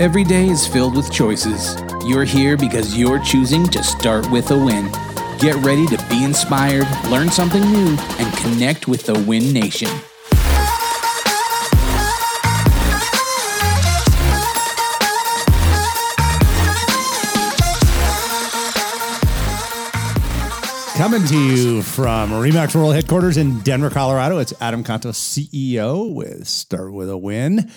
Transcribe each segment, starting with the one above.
Every day is filled with choices. You're here because you're choosing to start with a win. Get ready to be inspired, learn something new, and connect with the Win Nation. Coming to you from RE/MAX World Headquarters in Denver, Colorado, it's Adam Contos, CEO with Start With a Win.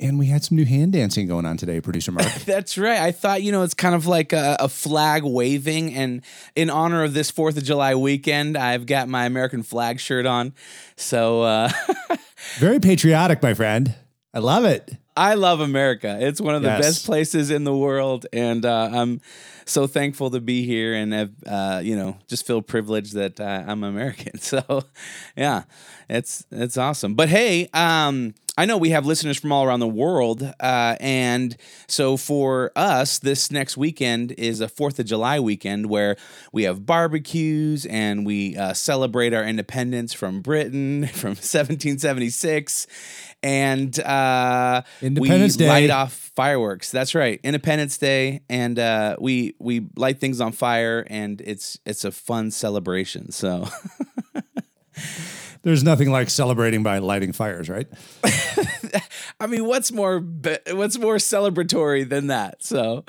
And we had some new hand dancing going on today, producer Mark. That's right. I thought, you know, it's kind of like a, a flag waving. And in honor of this 4th of July weekend, I've got my American flag shirt on. So, uh, very patriotic, my friend. I love it. I love America. It's one of the yes. best places in the world, and uh, I'm so thankful to be here, and have uh, you know just feel privileged that uh, I'm American. So, yeah, it's it's awesome. But hey, um, I know we have listeners from all around the world, uh, and so for us, this next weekend is a Fourth of July weekend where we have barbecues and we uh, celebrate our independence from Britain from 1776, and uh, Independence we Day. light off fireworks. That's right, Independence Day, and uh, we we light things on fire, and it's it's a fun celebration. So. There's nothing like celebrating by lighting fires, right? I mean, what's more what's more celebratory than that? So,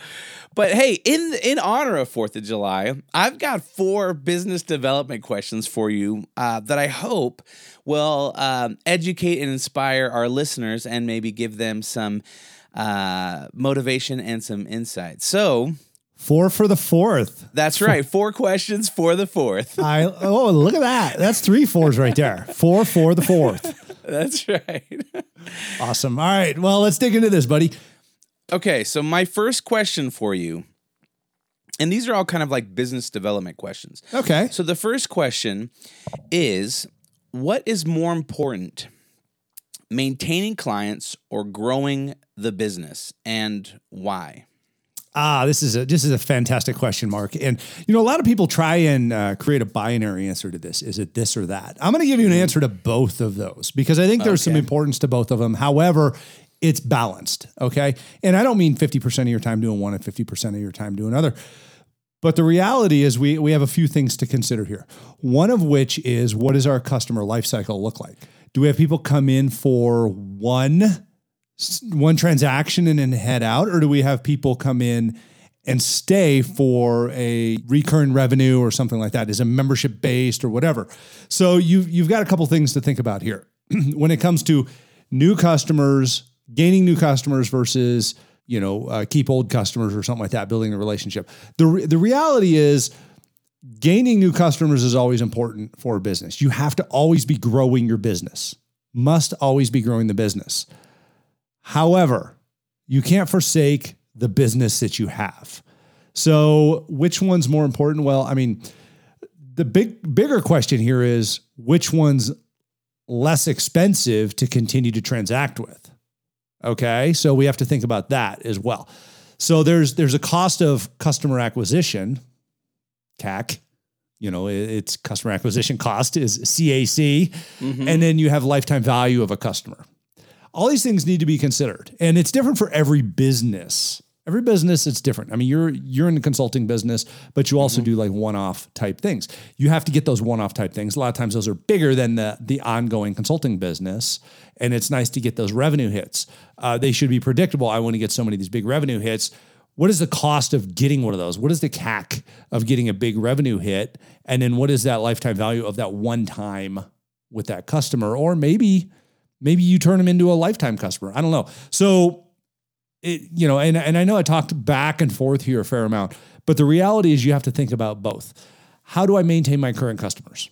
but hey, in in honor of Fourth of July, I've got four business development questions for you uh, that I hope will um, educate and inspire our listeners and maybe give them some uh, motivation and some insight. So, Four for the fourth. That's right. Four questions for the fourth. I oh look at that. That's three fours right there. Four for the fourth. That's right. awesome. All right. Well, let's dig into this, buddy. Okay, so my first question for you, and these are all kind of like business development questions. Okay. So the first question is what is more important? Maintaining clients or growing the business and why? Ah, this is a this is a fantastic question, Mark. And you know, a lot of people try and uh, create a binary answer to this. Is it this or that? I'm going to give you an mm-hmm. answer to both of those because I think there's okay. some importance to both of them. However, it's balanced. Okay, and I don't mean 50% of your time doing one and 50% of your time doing another. But the reality is, we we have a few things to consider here. One of which is what does our customer life cycle look like? Do we have people come in for one one transaction and then head out, or do we have people come in and stay for a recurring revenue or something like that? Is it membership based or whatever? So you've you've got a couple things to think about here when it comes to new customers, gaining new customers versus you know uh, keep old customers or something like that, building a relationship. the The reality is. Gaining new customers is always important for a business. You have to always be growing your business. Must always be growing the business. However, you can't forsake the business that you have. So, which one's more important? Well, I mean, the big bigger question here is which one's less expensive to continue to transact with. Okay? So we have to think about that as well. So there's there's a cost of customer acquisition, CAC. You know, it's customer acquisition cost is CAC, mm-hmm. and then you have lifetime value of a customer all these things need to be considered. And it's different for every business. Every business it's different. I mean, you're you're in the consulting business, but you also mm-hmm. do like one-off type things. You have to get those one-off type things. A lot of times those are bigger than the the ongoing consulting business, and it's nice to get those revenue hits. Uh, they should be predictable. I want to get so many of these big revenue hits. What is the cost of getting one of those? What is the CAC of getting a big revenue hit? And then what is that lifetime value of that one time with that customer? Or maybe Maybe you turn them into a lifetime customer. I don't know. So, it, you know, and, and I know I talked back and forth here a fair amount, but the reality is you have to think about both. How do I maintain my current customers?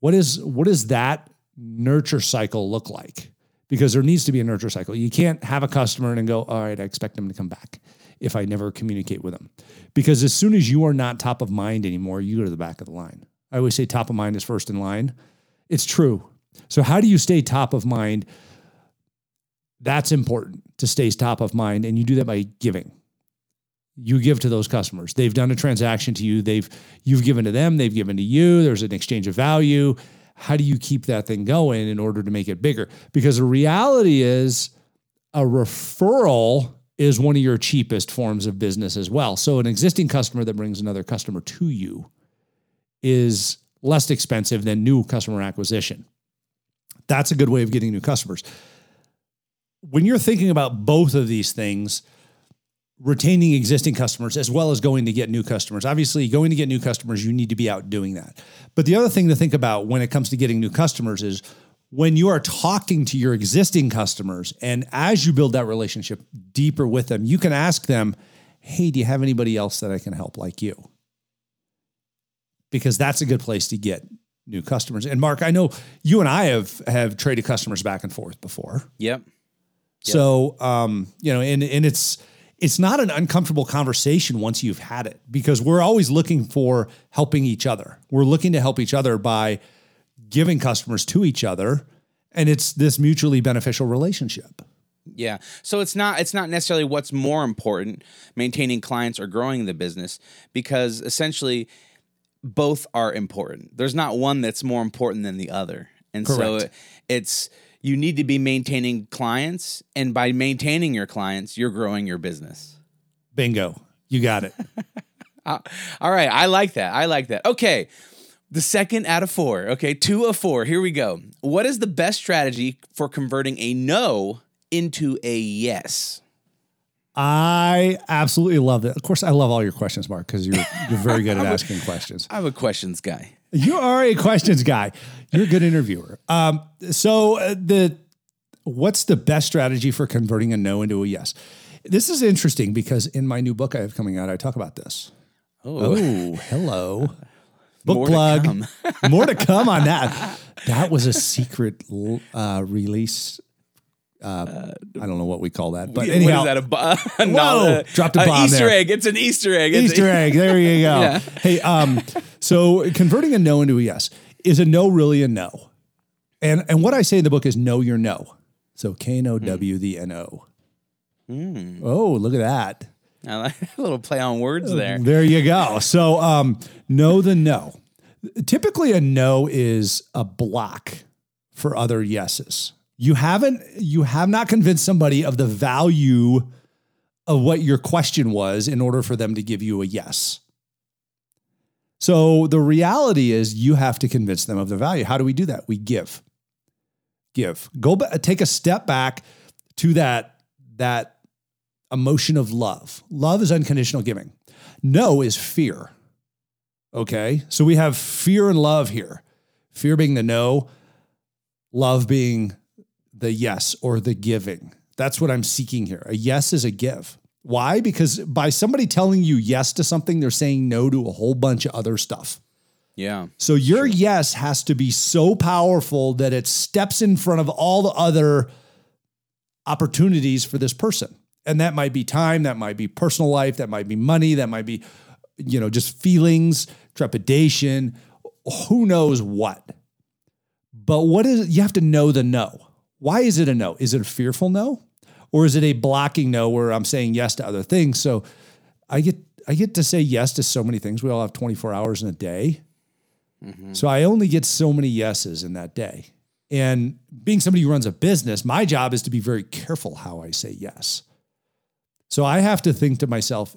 What is what does that nurture cycle look like? Because there needs to be a nurture cycle. You can't have a customer and go, all right, I expect them to come back if I never communicate with them. Because as soon as you are not top of mind anymore, you go to the back of the line. I always say top of mind is first in line. It's true. So, how do you stay top of mind? That's important to stay top of mind. And you do that by giving. You give to those customers. They've done a transaction to you. They've you've given to them. They've given to you. There's an exchange of value. How do you keep that thing going in order to make it bigger? Because the reality is, a referral is one of your cheapest forms of business as well. So an existing customer that brings another customer to you is less expensive than new customer acquisition. That's a good way of getting new customers. When you're thinking about both of these things, retaining existing customers as well as going to get new customers. Obviously, going to get new customers, you need to be out doing that. But the other thing to think about when it comes to getting new customers is when you are talking to your existing customers and as you build that relationship deeper with them, you can ask them, Hey, do you have anybody else that I can help like you? Because that's a good place to get new customers. And Mark, I know you and I have have traded customers back and forth before. Yep. yep. So um, you know, and and it's it's not an uncomfortable conversation once you've had it because we're always looking for helping each other. We're looking to help each other by giving customers to each other and it's this mutually beneficial relationship. Yeah. So it's not it's not necessarily what's more important, maintaining clients or growing the business because essentially both are important. There's not one that's more important than the other. And Correct. so it's you need to be maintaining clients and by maintaining your clients, you're growing your business. Bingo. You got it. Ah, all right, I like that. I like that. Okay. The second out of four. Okay, two of four. Here we go. What is the best strategy for converting a no into a yes? I absolutely love that. Of course, I love all your questions, Mark, because you're you're very good at asking questions. I'm a questions guy. You are a questions guy. You're a good interviewer. Um, so uh, the what's the best strategy for converting a no into a yes? This is interesting because in my new book I have coming out, I talk about this. Oh, oh hello. Book More plug. To More to come on that. That was a secret uh, release. Uh, I don't know what we call that, but anyhow, what is that? A, whoa, dropped a bomb Easter there. egg. It's an Easter egg. It's Easter egg. There you go. yeah. Hey, um, so converting a no into a yes is a no really a no, and and what I say in the book is know your no. So K N O W the N O. Mm. Oh, look at that. Like a little play on words there. There you go. So, um, know the no. Typically, a no is a block for other yeses. You haven't, you have not convinced somebody of the value of what your question was in order for them to give you a yes. So the reality is you have to convince them of the value. How do we do that? We give. Give. Go back, take a step back to that that emotion of love. Love is unconditional giving. No is fear. Okay? So we have fear and love here. Fear being the no, love being the yes or the giving. That's what I'm seeking here. A yes is a give. Why? Because by somebody telling you yes to something, they're saying no to a whole bunch of other stuff. Yeah. So your sure. yes has to be so powerful that it steps in front of all the other opportunities for this person. And that might be time, that might be personal life, that might be money, that might be, you know, just feelings, trepidation, who knows what. But what is it? You have to know the no. Why is it a no? Is it a fearful no? Or is it a blocking no where I'm saying yes to other things? So I get I get to say yes to so many things. We all have 24 hours in a day. Mm-hmm. So I only get so many yeses in that day. And being somebody who runs a business, my job is to be very careful how I say yes. So I have to think to myself,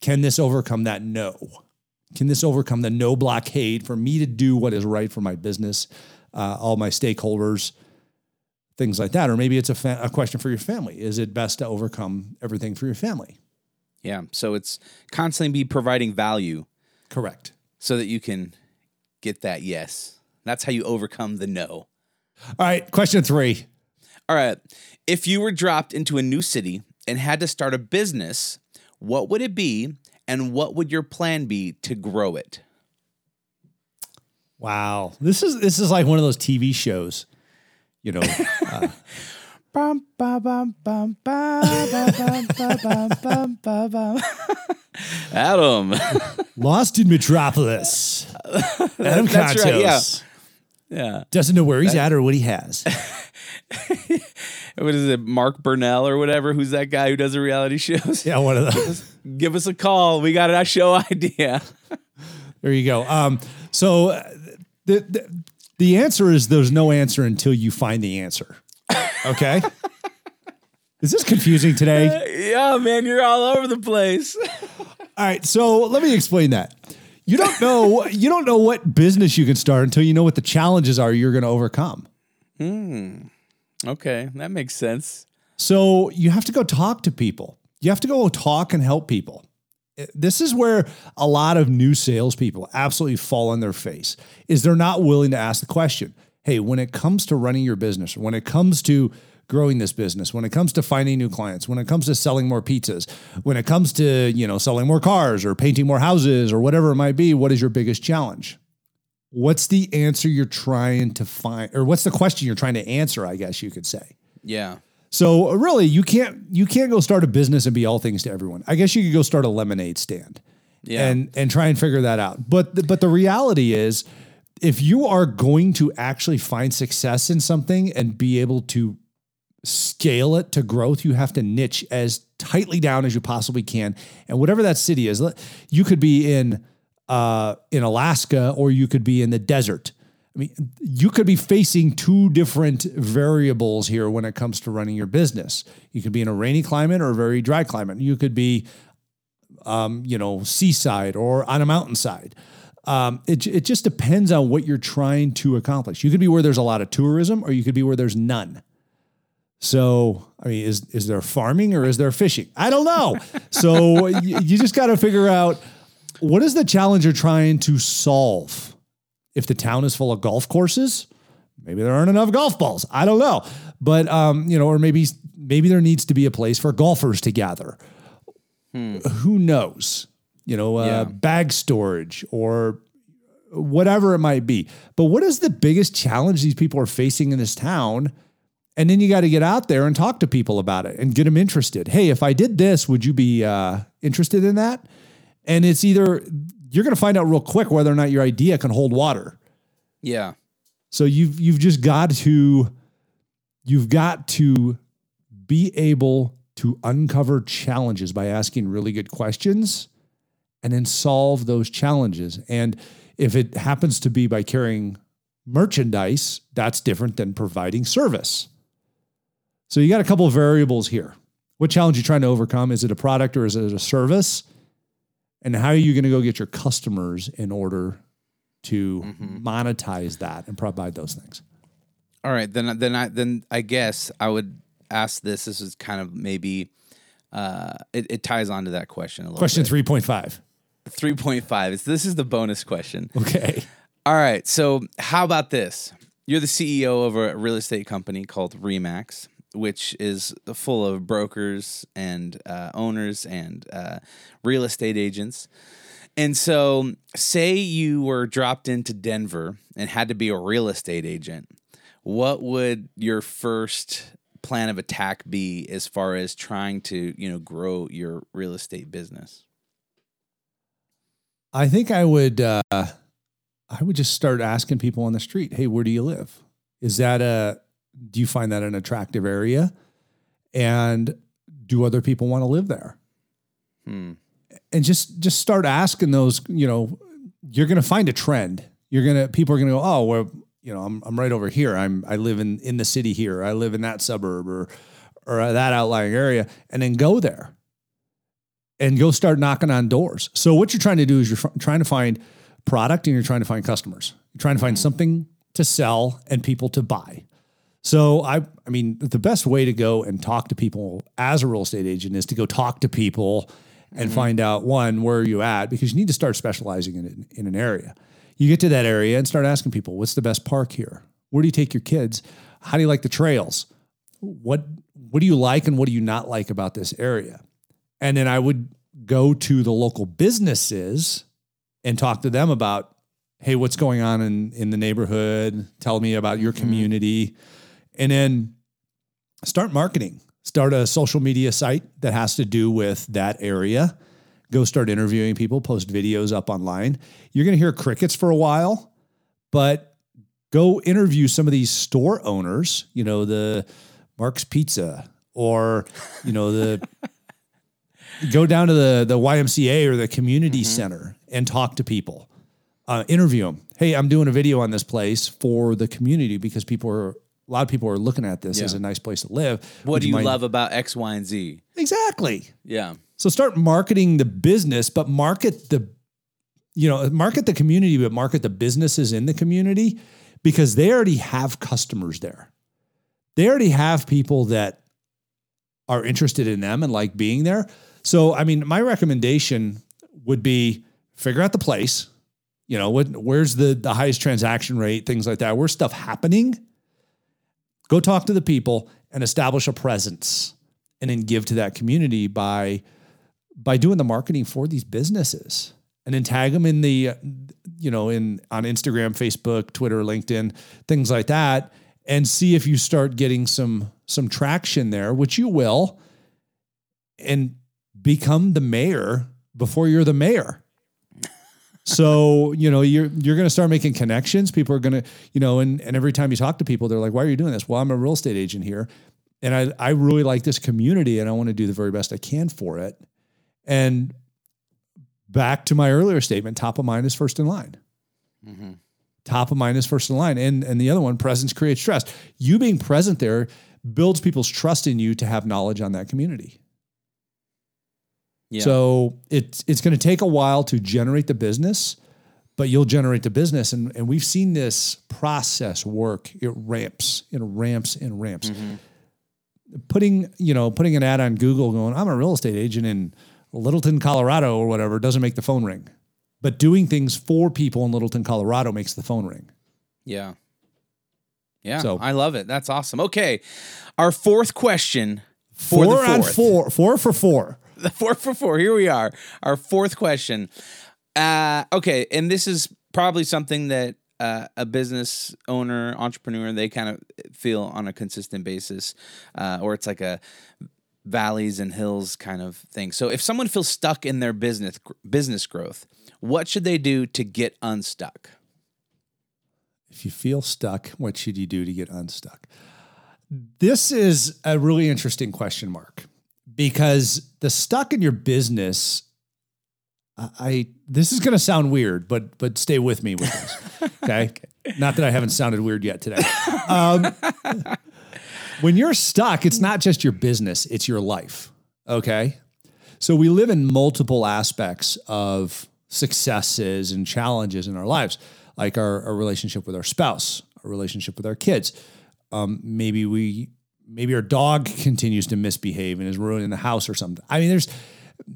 can this overcome that no? Can this overcome the no blockade for me to do what is right for my business, uh, all my stakeholders, things like that? Or maybe it's a, fa- a question for your family. Is it best to overcome everything for your family? Yeah. So it's constantly be providing value. Correct. So that you can get that yes. That's how you overcome the no. All right. Question three. All right. If you were dropped into a new city and had to start a business, what would it be and what would your plan be to grow it? Wow. This is this is like one of those TV shows, you know. Uh, Adam. Lost in Metropolis. Adam That's Contos. Right, yeah. Yeah. Doesn't know where he's that, at or what he has. what is it, Mark Burnett or whatever? Who's that guy who does the reality shows? Yeah, one of those. Give us a call. We got a show idea. there you go. Um, so uh, the, the the answer is there's no answer until you find the answer. Okay. Is this confusing today? Uh, yeah, man, you're all over the place. all right, so let me explain that. You don't know you don't know what business you can start until you know what the challenges are you're going to overcome. Hmm. Okay, that makes sense. So you have to go talk to people. You have to go talk and help people. This is where a lot of new salespeople absolutely fall on their face. Is they're not willing to ask the question. Hey, when it comes to running your business, when it comes to growing this business, when it comes to finding new clients, when it comes to selling more pizzas, when it comes to, you know, selling more cars or painting more houses or whatever it might be, what is your biggest challenge? What's the answer you're trying to find or what's the question you're trying to answer, I guess you could say. Yeah. So really, you can't you can't go start a business and be all things to everyone. I guess you could go start a lemonade stand. Yeah. And and try and figure that out. But the, but the reality is if you are going to actually find success in something and be able to scale it to growth, you have to niche as tightly down as you possibly can. And whatever that city is, you could be in uh, in Alaska or you could be in the desert. I mean, you could be facing two different variables here when it comes to running your business. You could be in a rainy climate or a very dry climate. You could be, um, you know, seaside or on a mountainside. Um, it, it just depends on what you're trying to accomplish. You could be where there's a lot of tourism, or you could be where there's none. So, I mean, is is there farming or is there fishing? I don't know. So you, you just got to figure out what is the challenge you're trying to solve. If the town is full of golf courses, maybe there aren't enough golf balls. I don't know, but um, you know, or maybe maybe there needs to be a place for golfers to gather. Hmm. Who knows? You know, uh, yeah. bag storage or whatever it might be. But what is the biggest challenge these people are facing in this town? And then you got to get out there and talk to people about it and get them interested. Hey, if I did this, would you be uh, interested in that? And it's either you're going to find out real quick whether or not your idea can hold water. Yeah. So you've you've just got to you've got to be able to uncover challenges by asking really good questions and then solve those challenges. And if it happens to be by carrying merchandise, that's different than providing service. So you got a couple of variables here. What challenge are you trying to overcome? Is it a product or is it a service? And how are you going to go get your customers in order to mm-hmm. monetize that and provide those things? All right, then then I then I guess I would ask this. This is kind of maybe uh, it, it ties on to that question a little. Question three point five. Three point five. This is the bonus question. Okay. All right. So how about this? You're the CEO of a real estate company called RE/MAX which is full of brokers and uh, owners and uh, real estate agents. And so, say you were dropped into Denver and had to be a real estate agent, what would your first plan of attack be as far as trying to, you know, grow your real estate business? I think I would uh, I would just start asking people on the street, "Hey, where do you live? Is that a do you find that an attractive area? And do other people want to live there? Hmm. And just just start asking those, you know, you're going to find a trend. You're going to people are going to go, "Oh, well, you know, I'm I'm right over here. I'm I live in in the city here. I live in that suburb or or that outlying area." And then go there. And go start knocking on doors. So what you're trying to do is you're f- trying to find product and you're trying to find customers. You're trying to find hmm. something to sell and people to buy. So I I mean the best way to go and talk to people as a real estate agent is to go talk to people and mm-hmm. find out one where are you at because you need to start specializing in in an area. You get to that area and start asking people what's the best park here? Where do you take your kids? How do you like the trails? What what do you like and what do you not like about this area? And then I would go to the local businesses and talk to them about hey what's going on in in the neighborhood tell me about your mm-hmm. And then start marketing. Start a social media site that has to do with that area. Go start interviewing people, post videos up online. You're going to hear crickets for a while, but go interview some of these store owners, you know, the Mark's Pizza or, you know, the go down to the the YMCA or the community mm-hmm. center and talk to people. Uh, interview them. Hey, I'm doing a video on this place for the community because people are a lot of people are looking at this Yeah. as a nice place to live. What which do you love about X, Y, and Z? Exactly. Yeah. So start marketing the business, but market the, you know, market the community, but market the businesses in the community because they already have customers there. They already have people that are interested in them and like being there. So, I mean, my recommendation would be figure out the place. You know, what, where's the the highest transaction rate, things like that. Where's stuff happening? Go talk to the people and establish a presence, and then give to that community by by doing the marketing for these businesses, and then tag them in the, you know, in on Instagram, Facebook, Twitter, LinkedIn, things like that, and see if you start getting some some traction there, which you will, and become the mayor before you're the mayor. So, you know, you're you're gonna start making connections. People are gonna, you know, and, and every time you talk to people, they're like, Why are you doing this? Well, I'm a real estate agent here. And I, I really like this community and I want to do the very best I can for it. And back to my earlier statement, top of mind is first in line. Mm-hmm. Top of mind is first in line. And and the other one, presence creates trust. You being present there builds people's trust in you to have knowledge on that community. Yeah. So it's it's going to take a while to generate the business, but you'll generate the business, and and we've seen this process work. It ramps, it ramps, and ramps. Mm-hmm. Putting you know putting an ad on Google, going, I'm a real estate agent in Littleton, Colorado, or whatever, doesn't make the phone ring, but doing things for people in Littleton, Colorado, makes the phone ring. Yeah. Yeah. So- I love it. That's awesome. Okay. Our fourth question for Four the on four, four for four. The four for four. Here we are. Our fourth question. Uh, okay, and this is probably something that uh, a business owner, entrepreneur, they kind of feel on a consistent basis, uh, or it's like a valleys and hills kind of thing. So, if someone feels stuck in their business business growth, what should they do to get unstuck? If you feel stuck, what should you do to get unstuck? This is a really interesting question mark because the stuck in your business, I, I this is going to sound weird, but but stay with me with this. Okay, not that I haven't sounded weird yet today. Um, when you're stuck, it's not just your business; it's your life. Okay, so we live in multiple aspects of successes and challenges in our lives, like our, our relationship with our spouse, our relationship with our kids. Um, maybe we, maybe our dog continues to misbehave and is ruining the house or something. I mean, there's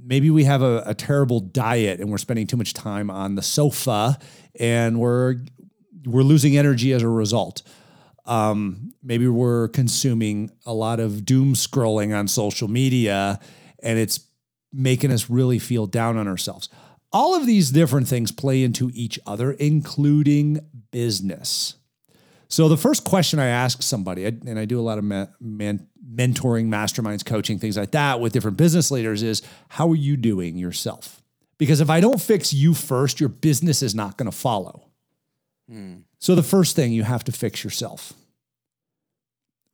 maybe we have a, a terrible diet and we're spending too much time on the sofa and we're we're losing energy as a result. Um, maybe we're consuming a lot of doom scrolling on social media and it's making us really feel down on ourselves. All of these different things play into each other, including business. So, the first question I ask somebody, and I do a lot of ma- man, mentoring, masterminds, coaching, things like that with different business leaders, is how are you doing yourself? Because if I don't fix you first, your business is not going to follow. So, the first thing you have to fix yourself.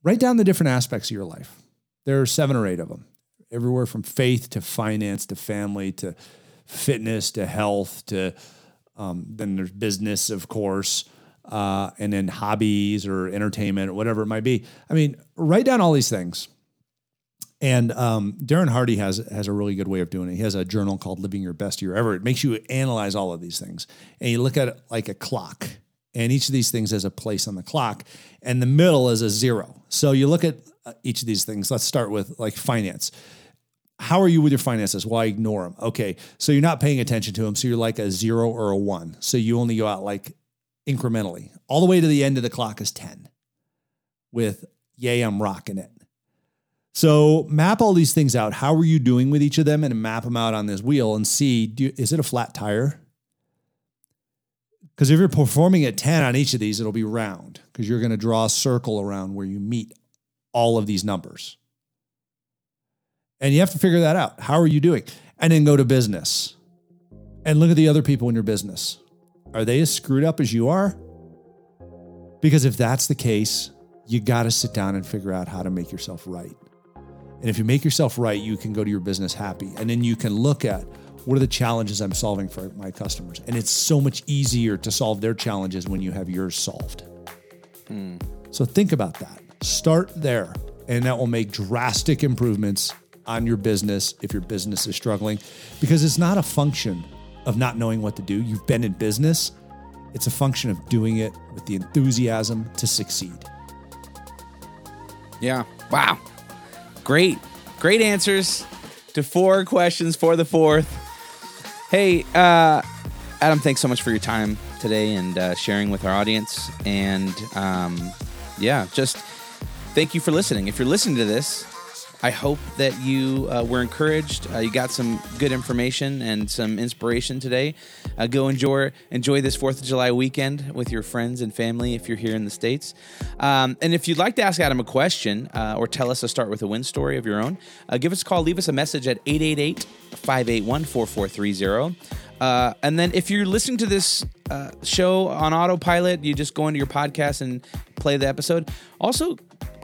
Write down the different aspects of your life. There are seven or eight of them, everywhere from faith to finance to family to fitness to health to um, then there's business, of course, uh, and then hobbies or entertainment or whatever it might be. I mean, write down all these things. And um, Darren Hardy has has a really good way of doing it. He has a journal called "Living Your Best Year Ever." It makes you analyze all of these things, and you look at it like a clock. And each of these things has a place on the clock, and the middle is a zero. So you look at uh, each of these things. Let's start with like finance how are you with your finances? Well, I ignore them. Okay. So you're not paying attention to them. So you're like a zero or a one. So you only go out like incrementally. All the way to the end of the clock is 10 with, yay, I'm rocking it. So map all these things out. How are you doing with each of them? And map them out on this wheel and see you, is it a flat tire? Because if you're performing at 10 on each of these, it'll be round because you're going to draw a circle around where you meet all of these numbers. And you have to figure that out. How are you doing? And then go to business and look at the other people in your business. Are they as screwed up as you are? Because if that's the case, you got to sit down and figure out how to make yourself right. And if you make yourself right, you can go to your business happy. And then you can look at what are the challenges I'm solving for my customers. And it's so much easier to solve their challenges when you have yours solved. Hmm. So think about that. Start there, and that will make drastic improvements on your business if your business is struggling because it's not a function of not knowing what to do. You've been in business, it's a function of doing it with the enthusiasm to succeed. Yeah. Wow. Great. Great answers to four questions for the fourth. Hey, uh, Adam, thanks so much for your time today and uh, sharing with our audience. And um, yeah, just thank you for listening. If you're listening to this, I hope that you uh, were encouraged. Uh, you got some good information and some inspiration today. Uh, go enjoy enjoy this Fourth of July weekend with your friends and family if you're here in the states. Um, and if you'd like to ask Adam a question uh, or tell us a start with a win story of your own, uh, give us a call. Leave us a message at 888 581 4430. Uh, and then if you're listening to this uh, show on autopilot, you just go into your podcast and play the episode. Also,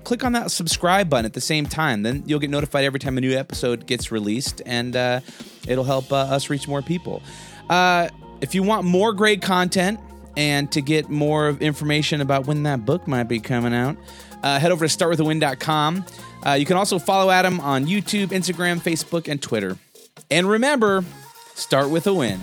click on that subscribe button at the same time. Then you'll get notified every time a new episode gets released, and uh, it'll help uh, us reach more people. Uh, if you want more great content and to get more information about when that book might be coming out, uh, head over to startwithawin.com. Uh, you can also follow Adam on YouTube, Instagram, Facebook, and Twitter. And remember, start with a win.